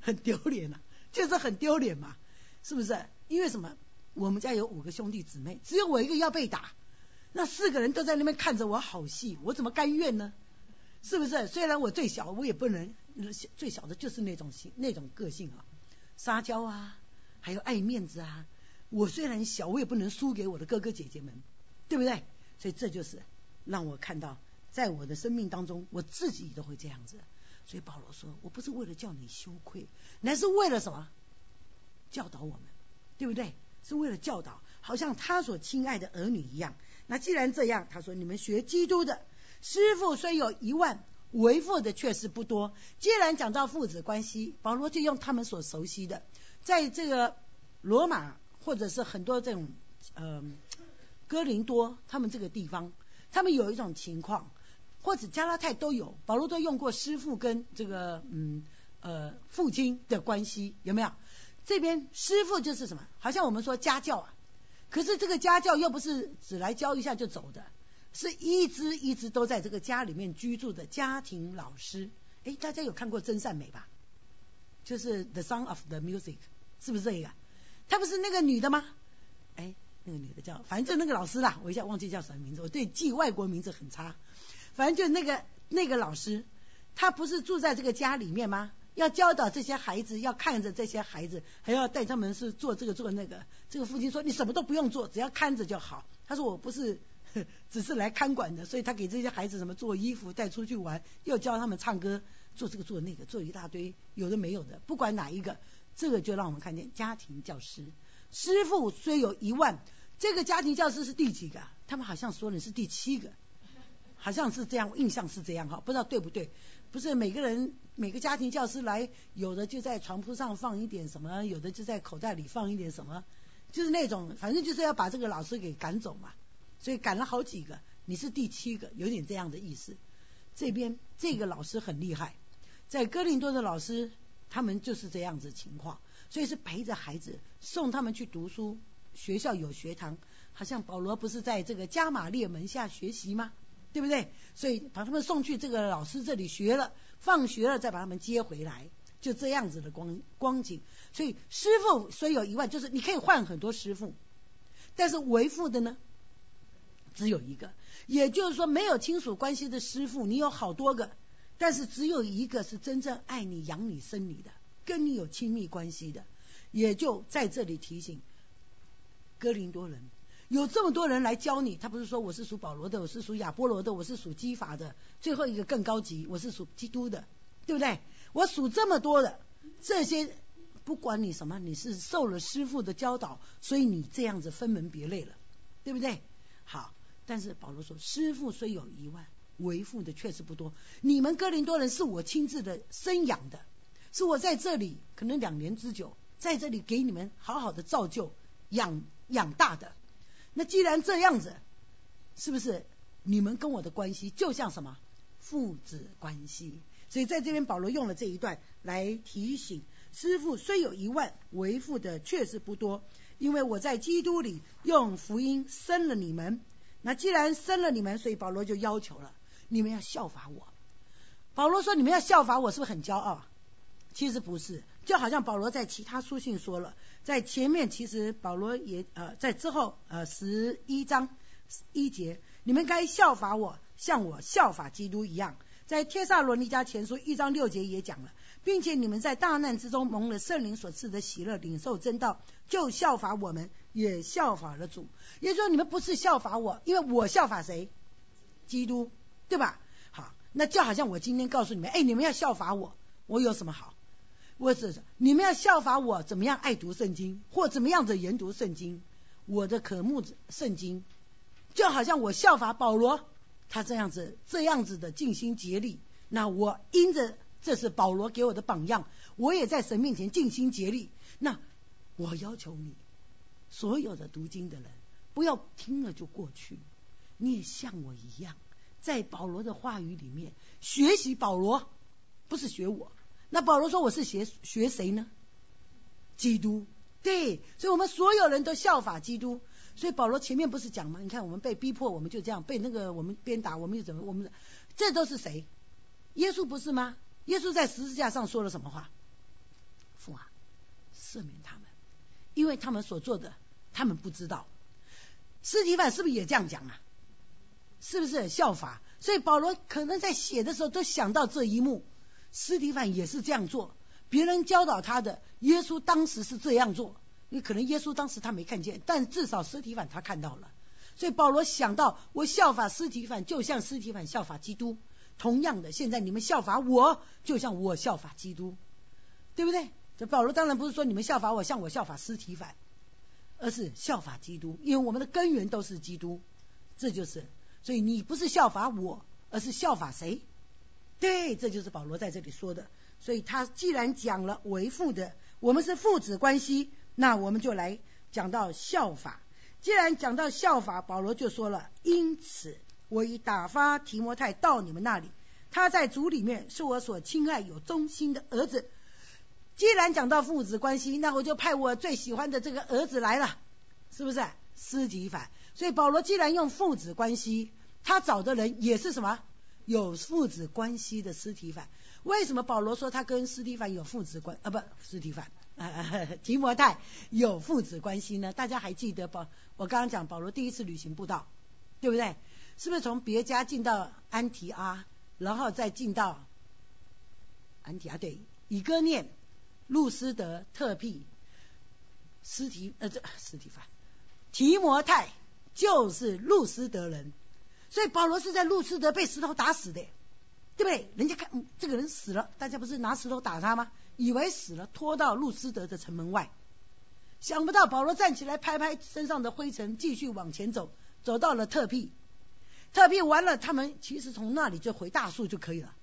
很丢脸啊，就是很丢脸嘛，是不是？因为什么？我们家有五个兄弟姊妹，只有我一个要被打，那四个人都在那边看着我好戏，我怎么甘愿呢？是不是？虽然我最小，我也不能最小的就是那种性那种个性啊，撒娇啊，还有爱面子啊。我虽然小，我也不能输给我的哥哥姐姐们，对不对？所以这就是让我看到，在我的生命当中，我自己都会这样子。所以保罗说，我不是为了叫你羞愧，乃是为了什么？教导我们，对不对？是为了教导，好像他所亲爱的儿女一样。那既然这样，他说你们学基督的。师傅虽有一万，为父的确实不多。既然讲到父子关系，保罗就用他们所熟悉的，在这个罗马或者是很多这种呃哥林多他们这个地方，他们有一种情况，或者加拉太都有，保罗都用过师傅跟这个嗯呃父亲的关系有没有？这边师傅就是什么？好像我们说家教啊，可是这个家教又不是只来教一下就走的。是一直一直都在这个家里面居住的家庭老师，哎，大家有看过真善美吧？就是《The Song of the Music》，是不是这个？她不是那个女的吗？哎，那个女的叫，反正就那个老师啦，我一下忘记叫什么名字，我对记外国名字很差。反正就那个那个老师，他不是住在这个家里面吗？要教导这些孩子，要看着这些孩子，还要带他们是做这个做那个。这个父亲说：“你什么都不用做，只要看着就好。”他说：“我不是。” 只是来看管的，所以他给这些孩子什么做衣服带出去玩，又教他们唱歌，做这个做那个，做一大堆有的没有的，不管哪一个，这个就让我们看见家庭教师师傅虽有一万，这个家庭教师是第几个？他们好像说你是第七个，好像是这样，印象是这样哈，不知道对不对？不是每个人每个家庭教师来，有的就在床铺上放一点什么，有的就在口袋里放一点什么，就是那种，反正就是要把这个老师给赶走嘛。所以赶了好几个，你是第七个，有点这样的意思。这边这个老师很厉害，在哥林多的老师，他们就是这样子情况，所以是陪着孩子送他们去读书，学校有学堂，好像保罗不是在这个加玛列门下学习吗？对不对？所以把他们送去这个老师这里学了，放学了再把他们接回来，就这样子的光光景。所以师傅虽有一万，就是你可以换很多师傅，但是为父的呢，只有一个。也就是说，没有亲属关系的师傅，你有好多个，但是只有一个是真正爱你、养你、生你的，跟你有亲密关系的。也就在这里提醒哥林多人。有这么多人来教你，他不是说我是属保罗的，我是属亚波罗的，我是属基法的，最后一个更高级，我是属基督的，对不对？我属这么多的这些，不管你什么，你是受了师傅的教导，所以你这样子分门别类了，对不对？好，但是保罗说，师傅虽有一万，为父的确实不多。你们哥林多人是我亲自的生养的，是我在这里可能两年之久，在这里给你们好好的造就、养养大的。那既然这样子，是不是你们跟我的关系就像什么父子关系？所以在这边保罗用了这一段来提醒师傅，虽有一万为父的确实不多，因为我在基督里用福音生了你们。那既然生了你们，所以保罗就要求了，你们要效法我。保罗说你们要效法我，是不是很骄傲？其实不是，就好像保罗在其他书信说了。在前面，其实保罗也呃，在之后呃十一章一节，你们该效法我，像我效法基督一样。在帖萨罗尼迦前书一章六节也讲了，并且你们在大难之中蒙了圣灵所赐的喜乐，领受真道，就效法我们，也效法了主。也就是说，你们不是效法我，因为我效法谁？基督，对吧？好，那就好像我今天告诉你们，哎，你们要效法我，我有什么好？我是你们要效法我怎么样爱读圣经，或怎么样子研读圣经。我的渴慕圣经，就好像我效法保罗，他这样子这样子的尽心竭力。那我因着这是保罗给我的榜样，我也在神面前尽心竭力。那我要求你，所有的读经的人，不要听了就过去，你也像我一样，在保罗的话语里面学习保罗，不是学我。那保罗说我是学学谁呢？基督，对，所以我们所有人都效法基督。所以保罗前面不是讲吗？你看我们被逼迫，我们就这样被那个我们鞭打，我们又怎么？我们这都是谁？耶稣不是吗？耶稣在十字架上说了什么话？父啊，赦免他们，因为他们所做的，他们不知道。斯提凡是不是也这样讲啊？是不是效法？所以保罗可能在写的时候都想到这一幕。斯提凡也是这样做，别人教导他的，耶稣当时是这样做。你可能耶稣当时他没看见，但至少斯提凡他看到了。所以保罗想到，我效法斯提凡，就像斯提凡效法基督。同样的，现在你们效法我，就像我效法基督，对不对？这保罗当然不是说你们效法我，像我效法斯提凡，而是效法基督，因为我们的根源都是基督。这就是，所以你不是效法我，而是效法谁？对，这就是保罗在这里说的。所以他既然讲了为父的，我们是父子关系，那我们就来讲到效法。既然讲到效法，保罗就说了：因此，我已打发提摩太到你们那里，他在主里面是我所亲爱有忠心的儿子。既然讲到父子关系，那我就派我最喜欢的这个儿子来了，是不是？斯提凡。所以保罗既然用父子关系，他找的人也是什么？有父子关系的斯提凡，为什么保罗说他跟斯提凡有父子关啊？不，斯提凡，提摩太有父子关系呢？大家还记得保？我刚刚讲保罗第一次旅行布道，对不对？是不是从别家进到安提阿，然后再进到安提阿？对，以哥念、路斯德、特庇、斯提呃这斯提凡、提摩太就是路斯德人。所以保罗是在路斯德被石头打死的，对不对？人家看这个人死了，大家不是拿石头打他吗？以为死了，拖到路斯德的城门外。想不到保罗站起来，拍拍身上的灰尘，继续往前走，走到了特庇。特庇完了，他们其实从那里就回大树就可以了。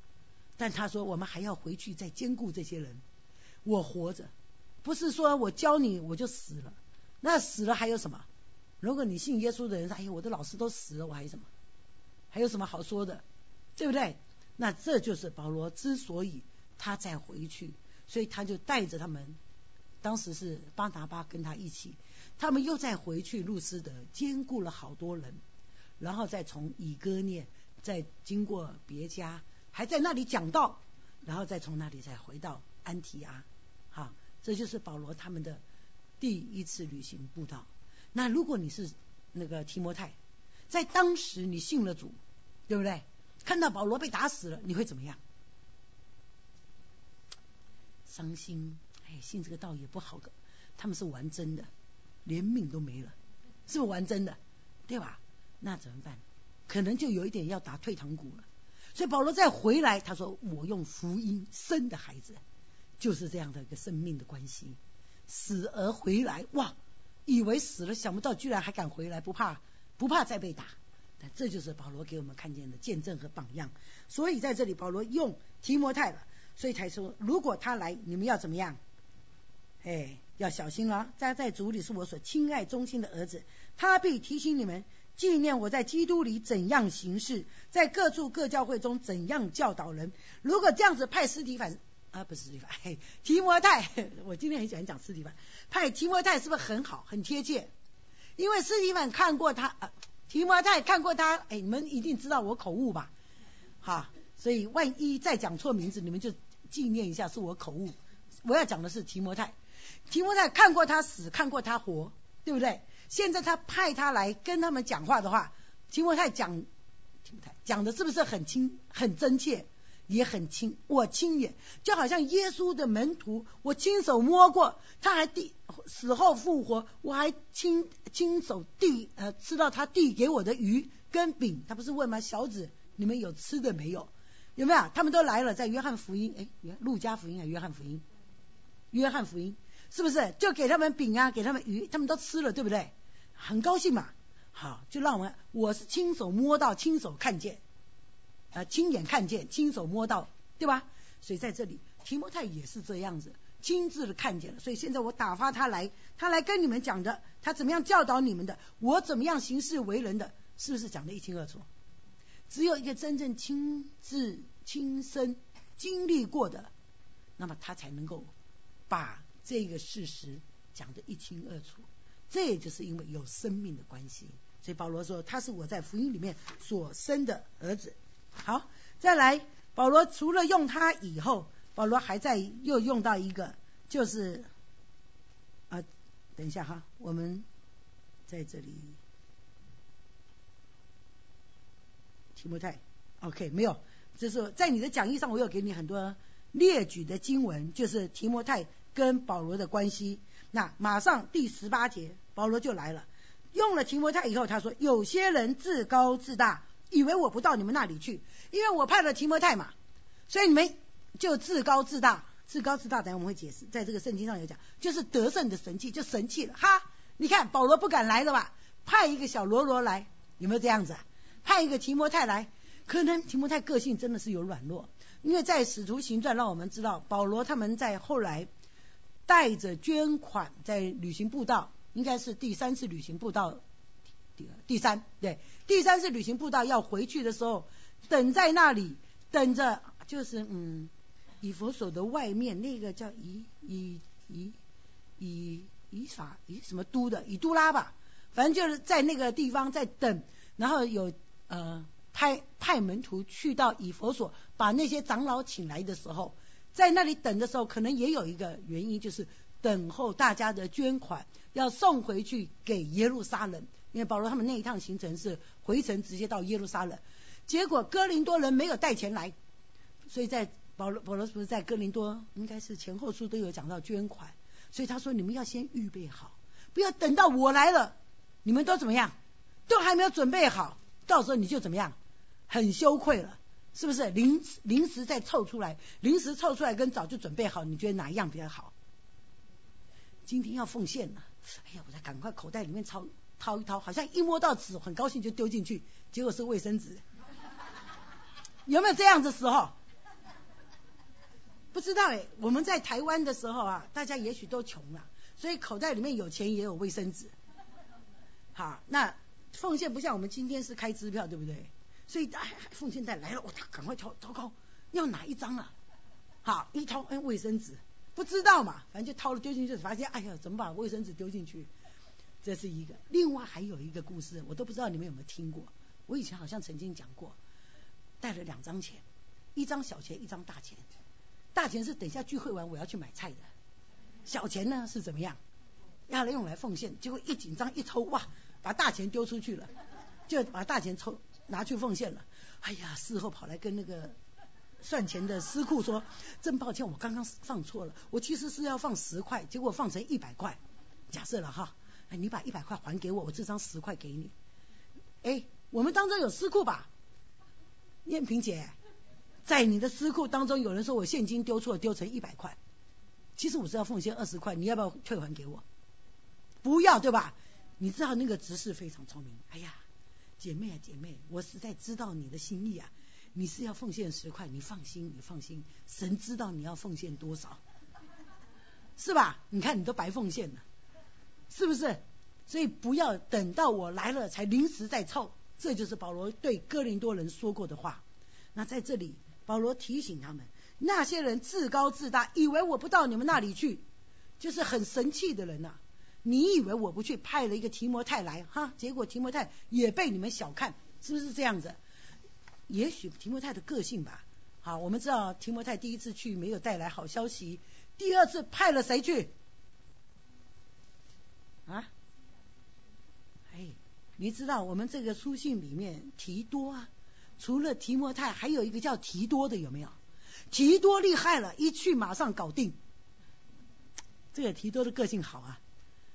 但他说，我们还要回去再兼顾这些人。我活着，不是说我教你我就死了。那死了还有什么？如果你信耶稣的人说，哎呀，我的老师都死了，我还有什么？还有什么好说的？对不对？那这就是保罗之所以他再回去，所以他就带着他们。当时是巴拿巴跟他一起，他们又再回去路斯德，兼顾了好多人，然后再从以哥念，再经过别家，还在那里讲道，然后再从那里再回到安提阿，好，这就是保罗他们的第一次旅行步道。那如果你是那个提摩太，在当时你信了主，对不对？看到保罗被打死了，你会怎么样？伤心。哎信这个道也不好的，他们是玩真的，连命都没了，是不是玩真的？对吧？那怎么办？可能就有一点要打退堂鼓了。所以保罗再回来，他说：“我用福音生的孩子，就是这样的一个生命的关系，死而回来，哇！以为死了，想不到居然还敢回来，不怕不怕再被打。但这就是保罗给我们看见的见证和榜样。所以在这里，保罗用提摩太了，所以才说，如果他来，你们要怎么样？”哎，要小心了！在在主里是我所亲爱忠心的儿子，他必提醒你们，纪念我在基督里怎样行事，在各处各教会中怎样教导人。如果这样子派斯提凡啊，不是斯提凡，提摩太，我今天很喜欢讲斯蒂凡，派提摩太是不是很好，很贴切？因为斯蒂凡看过他，提摩太看过他，哎，你们一定知道我口误吧？好，所以万一再讲错名字，你们就纪念一下，是我口误。我要讲的是提摩太。提摩太看过他死，看过他活，对不对？现在他派他来跟他们讲话的话，提摩太讲，讲的是不是很亲、很真切，也很亲？我亲眼，就好像耶稣的门徒，我亲手摸过，他还递死后复活，我还亲亲手递呃吃到他递给我的鱼跟饼。他不是问吗？小子，你们有吃的没有？有没有？他们都来了，在约翰福音，哎，路加福音还是约翰福音？约翰福音。是不是就给他们饼啊，给他们鱼，他们都吃了，对不对？很高兴嘛。好，就让我们，我是亲手摸到，亲手看见，啊，亲眼看见，亲手摸到，对吧？所以在这里，提摩太也是这样子，亲自的看见了。所以现在我打发他来，他来跟你们讲的，他怎么样教导你们的，我怎么样行事为人的，是不是讲的一清二楚？只有一个真正亲自、亲身经历过的，那么他才能够把。这个事实讲得一清二楚，这也就是因为有生命的关系，所以保罗说他是我在福音里面所生的儿子。好，再来，保罗除了用他以后，保罗还在又用到一个，就是啊，等一下哈，我们在这里，提摩太，OK，没有，就是在你的讲义上，我有给你很多列举的经文，就是提摩太。跟保罗的关系，那马上第十八节，保罗就来了。用了提摩太以后，他说：“有些人自高自大，以为我不到你们那里去，因为我派了提摩太嘛，所以你们就自高自大。自高自大，等下我们会解释，在这个圣经上有讲，就是得胜的神器，就神器了。哈，你看保罗不敢来了吧？派一个小罗罗来，有没有这样子？啊派一个提摩太来，可能提摩太个性真的是有软弱，因为在使徒行传让我们知道，保罗他们在后来。”带着捐款在旅行步道，应该是第三次旅行步道，第二第三对第三次旅行步道要回去的时候，等在那里等着，就是嗯，以佛所的外面那个叫以以以以以法以什么都的以都拉吧，反正就是在那个地方在等，然后有呃派派门徒去到以佛所，把那些长老请来的时候。在那里等的时候，可能也有一个原因，就是等候大家的捐款，要送回去给耶路撒冷。因为保罗他们那一趟行程是回程直接到耶路撒冷，结果哥林多人没有带钱来，所以在保罗保罗是不是在哥林多应该是前后书都有讲到捐款，所以他说你们要先预备好，不要等到我来了，你们都怎么样，都还没有准备好，到时候你就怎么样，很羞愧了。是不是临临时再凑出来？临时凑出来跟早就准备好，你觉得哪一样比较好？今天要奉献了，哎呀，我得赶快口袋里面掏掏一掏，好像一摸到纸，很高兴就丢进去，结果是卫生纸。有没有这样的时候？不知道哎，我们在台湾的时候啊，大家也许都穷了，所以口袋里面有钱也有卫生纸。好，那奉献不像我们今天是开支票，对不对？所以哎，奉献袋来了，我赶快掏掏空，要哪一张啊？好，一掏哎，卫生纸，不知道嘛，反正就掏了丢进去，发现哎呀，怎么把卫生纸丢进去？这是一个。另外还有一个故事，我都不知道你们有没有听过。我以前好像曾经讲过，带了两张钱，一张小钱，一张大钱。大钱是等下聚会完我要去买菜的，小钱呢是怎么样？要来用来奉献，结果一紧张一抽，哇，把大钱丢出去了，就把大钱抽拿去奉献了。哎呀，事后跑来跟那个。算钱的司库说：“真抱歉，我刚刚放错了，我其实是要放十块，结果放成一百块。假设了哈，你把一百块还给我，我这张十块给你。哎，我们当中有私库吧？燕萍姐，在你的私库当中，有人说我现金丢错，丢成一百块，其实我是要奉献二十块，你要不要退还给我？不要，对吧？你知道那个执事非常聪明。哎呀，姐妹啊，姐妹，我实在知道你的心意啊。”你是要奉献十块，你放心，你放心，神知道你要奉献多少，是吧？你看你都白奉献了，是不是？所以不要等到我来了才临时再凑，这就是保罗对哥林多人说过的话。那在这里，保罗提醒他们，那些人自高自大，以为我不到你们那里去，就是很神气的人呐。你以为我不去，派了一个提摩太来，哈，结果提摩太也被你们小看，是不是这样子？也许提摩太的个性吧。好，我们知道提摩太第一次去没有带来好消息，第二次派了谁去？啊？哎，你知道我们这个书信里面提多啊，除了提摩太，还有一个叫提多的，有没有？提多厉害了，一去马上搞定。这个提多的个性好啊，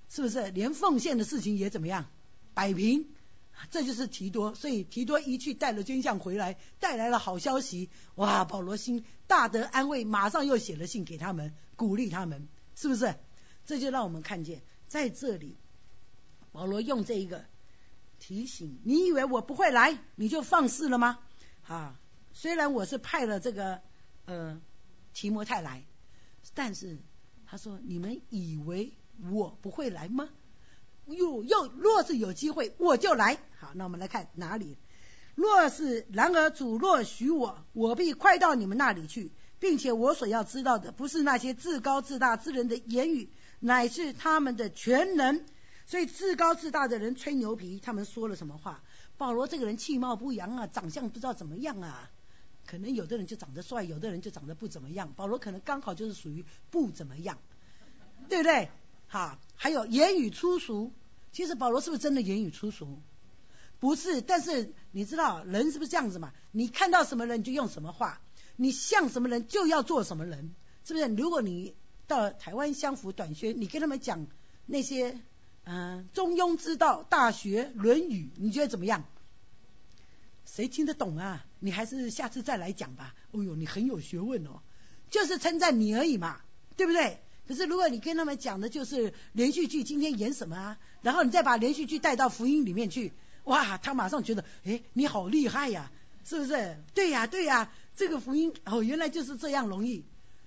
是不是？连奉献的事情也怎么样？摆平。这就是提多，所以提多一去带了军将回来，带来了好消息。哇，保罗心大得安慰，马上又写了信给他们，鼓励他们，是不是？这就让我们看见，在这里，保罗用这一个提醒：你以为我不会来，你就放肆了吗？啊，虽然我是派了这个呃提摩太来，但是他说你们以为我不会来吗？又又若是有机会，我就来。好，那我们来看哪里？若是然而主若许我，我必快到你们那里去，并且我所要知道的，不是那些自高自大之人的言语，乃是他们的全能。所以自高自大的人吹牛皮，他们说了什么话？保罗这个人气貌不扬啊，长相不知道怎么样啊，可能有的人就长得帅，有的人就长得不怎么样。保罗可能刚好就是属于不怎么样，对不对？好，还有言语粗俗。其实保罗是不是真的言语粗俗？不是，但是你知道人是不是这样子嘛？你看到什么人就用什么话，你像什么人就要做什么人，是不是？如果你到台湾相府短宣，你跟他们讲那些嗯中庸之道、大学、论语，你觉得怎么样？谁听得懂啊？你还是下次再来讲吧。哦呦，你很有学问哦，就是称赞你而已嘛，对不对？可是如果你跟他们讲的就是连续剧，今天演什么啊？然后你再把连续剧带到福音里面去，哇，他马上觉得，哎，你好厉害呀，是不是？对呀，对呀，这个福音哦，原来就是这样容易，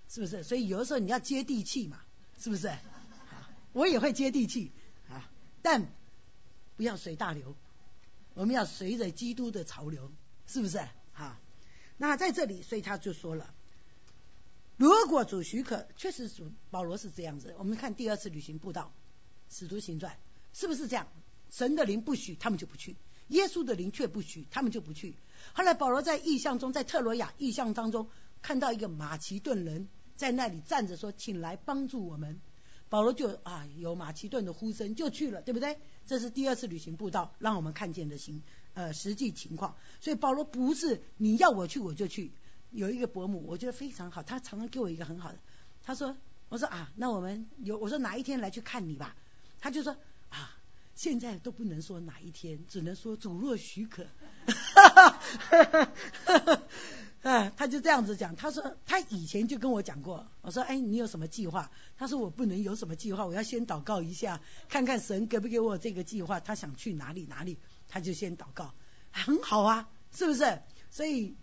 是不是？所以有的时候你要接地气嘛，是不是？我也会接地气，但不要随大流，我们要随着基督的潮流，是不是？好，那在这里，所以他就说了。如果主许可，确实主保罗是这样子。我们看第二次旅行步道，使徒行传是不是这样？神的灵不许，他们就不去；耶稣的灵却不许，他们就不去。后来保罗在异象中，在特罗亚异象当中，看到一个马其顿人在那里站着说：“请来帮助我们。”保罗就啊有马其顿的呼声，就去了，对不对？这是第二次旅行步道让我们看见的行呃实际情况。所以保罗不是你要我去我就去。有一个伯母，我觉得非常好，他常常给我一个很好的。他说：“我说啊，那我们有我说哪一天来去看你吧。”他就说：“啊，现在都不能说哪一天，只能说主若许可。” 啊！他就这样子讲，他说他以前就跟我讲过，我说哎你有什么计划？他说我不能有什么计划，我要先祷告一下，看看神给不给我这个计划，他想去哪里哪里，他就先祷告，很好啊，是不是？所以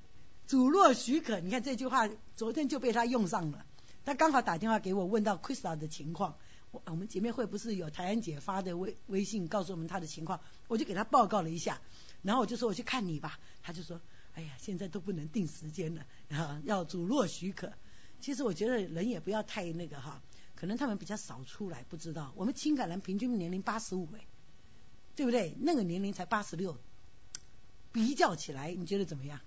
主若许可，你看这句话昨天就被他用上了，他刚好打电话给我问到 Krista 的情况，我我们姐妹会不是有台安姐发的微微信告诉我们她的情况，我就给他报告了一下，然后我就说我去看你吧，他就说。哎呀，现在都不能定时间了啊，要主若许可。其实我觉得人也不要太那个哈，可能他们比较少出来，不知道。我们青港人平均年龄八十五哎，对不对？那个年龄才八十六，比较起来你觉得怎么样？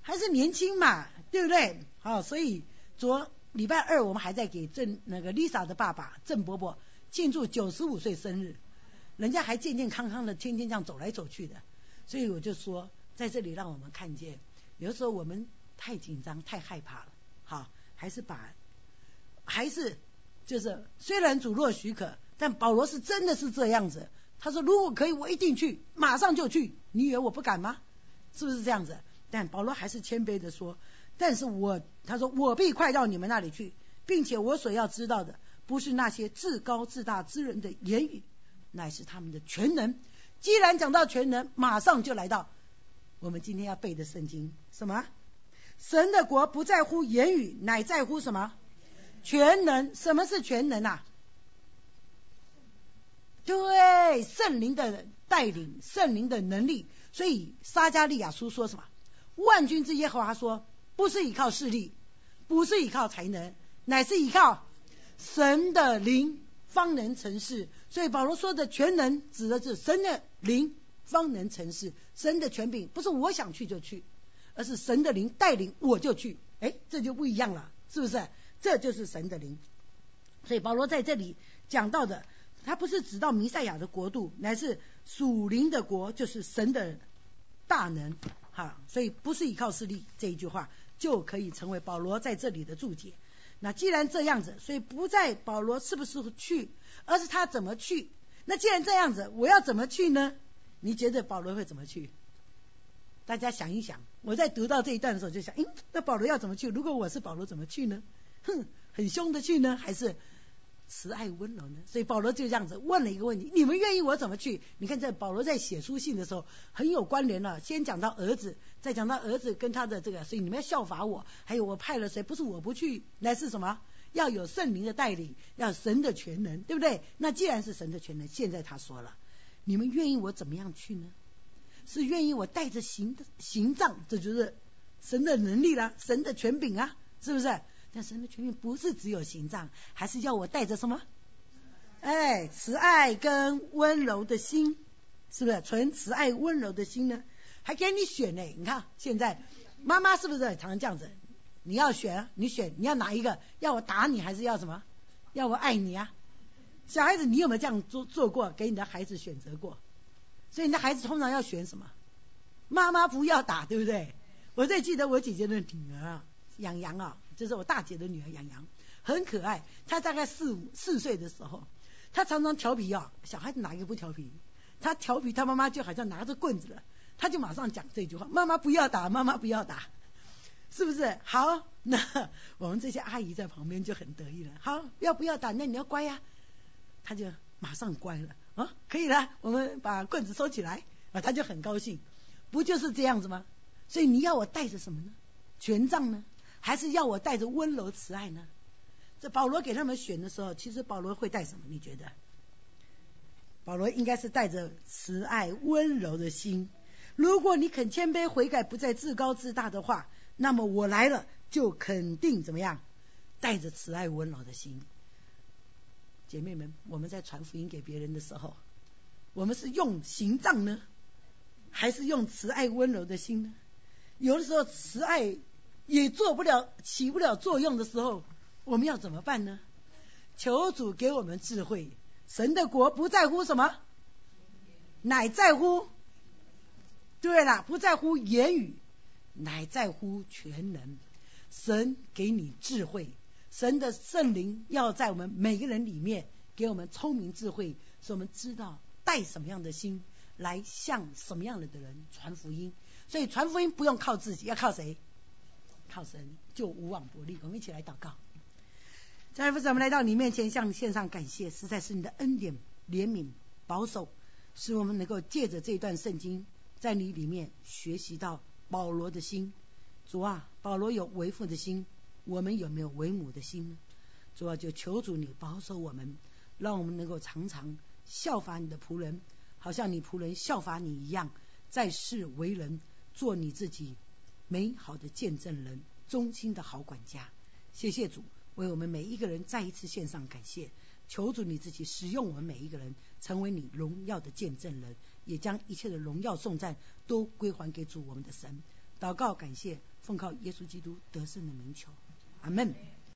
还是年轻嘛，对不对？好，所以昨礼拜二我们还在给郑那个 Lisa 的爸爸郑伯伯庆祝九十五岁生日，人家还健健康康的，天天这样走来走去的，所以我就说。在这里让我们看见，有的时候我们太紧张、太害怕了，好，还是把，还是就是虽然主若许可，但保罗是真的是这样子。他说如果可以，我一定去，马上就去。你以为我不敢吗？是不是这样子？但保罗还是谦卑的说，但是我他说我必快到你们那里去，并且我所要知道的，不是那些自高自大之人的言语，乃是他们的全能。既然讲到全能，马上就来到。我们今天要背的圣经什么？神的国不在乎言语，乃在乎什么？全能。什么是全能啊？对，圣灵的带领，圣灵的能力。所以撒加利亚书说什么？万军之耶和华说，不是依靠势力，不是依靠才能，乃是依靠神的灵方能成事。所以保罗说的全能，指的是神的灵。方能成事，神的权柄不是我想去就去，而是神的灵带领我就去，哎，这就不一样了，是不是？这就是神的灵。所以保罗在这里讲到的，他不是指到弥赛亚的国度，乃是属灵的国，就是神的大能，哈，所以不是依靠势力这一句话就可以成为保罗在这里的注解。那既然这样子，所以不在保罗是不是去，而是他怎么去。那既然这样子，我要怎么去呢？你觉得保罗会怎么去？大家想一想，我在读到这一段的时候就想，嗯，那保罗要怎么去？如果我是保罗，怎么去呢？哼，很凶的去呢，还是慈爱温柔呢？所以保罗就这样子问了一个问题：你们愿意我怎么去？你看，在保罗在写书信的时候很有关联了。先讲到儿子，再讲到儿子跟他的这个，所以你们要效法我。还有我派了谁？不是我不去，乃是什么？要有圣灵的带领，要神的全能，对不对？那既然是神的全能，现在他说了。你们愿意我怎么样去呢？是愿意我带着行行杖，这就是神的能力了，神的权柄啊，是不是？但神的权柄不是只有行杖，还是要我带着什么？哎，慈爱跟温柔的心，是不是？纯慈爱温柔的心呢？还给你选呢？你看现在妈妈是不是常常这样子？你要选，你选，你要哪一个？要我打你，还是要什么？要我爱你啊？小孩子，你有没有这样做做过？给你的孩子选择过？所以你的孩子通常要选什么？妈妈不要打，对不对？我最记得我姐姐的女儿啊，杨洋啊，就是我大姐的女儿杨洋，很可爱。她大概四五四岁的时候，她常常调皮啊。小孩子哪个不调皮？她调皮，她妈妈就好像拿着棍子了，她就马上讲这句话：“妈妈不要打，妈妈不要打。”是不是？好，那我们这些阿姨在旁边就很得意了。好，要不要打？那你要乖呀。他就马上乖了啊，可以了，我们把棍子收起来啊，他就很高兴，不就是这样子吗？所以你要我带着什么呢？权杖呢？还是要我带着温柔慈爱呢？这保罗给他们选的时候，其实保罗会带什么？你觉得？保罗应该是带着慈爱温柔的心。如果你肯谦卑悔改，不再自高自大的话，那么我来了就肯定怎么样？带着慈爱温柔的心。姐妹们，我们在传福音给别人的时候，我们是用行杖呢，还是用慈爱温柔的心呢？有的时候慈爱也做不了、起不了作用的时候，我们要怎么办呢？求主给我们智慧。神的国不在乎什么，乃在乎。对了，不在乎言语，乃在乎全能。神给你智慧。神的圣灵要在我们每个人里面给我们聪明智慧，使我们知道带什么样的心，来向什么样的的人传福音。所以传福音不用靠自己，要靠谁？靠神，就无往不利。我们一起来祷告。在父，我们来到你面前，向你献上感谢，实在是你的恩典、怜悯、保守，使我们能够借着这段圣经，在你里面学习到保罗的心。主啊，保罗有为父的心，我们有没有为母的心呢？主啊，就求主你保守我们，让我们能够常常效法你的仆人，好像你仆人效法你一样，在世为人，做你自己美好的见证人，忠心的好管家。谢谢主。为我们每一个人再一次献上感谢，求主你自己使用我们每一个人，成为你荣耀的见证人，也将一切的荣耀颂赞都归还给主我们的神。祷告感谢，奉靠耶稣基督得胜的名求，阿门。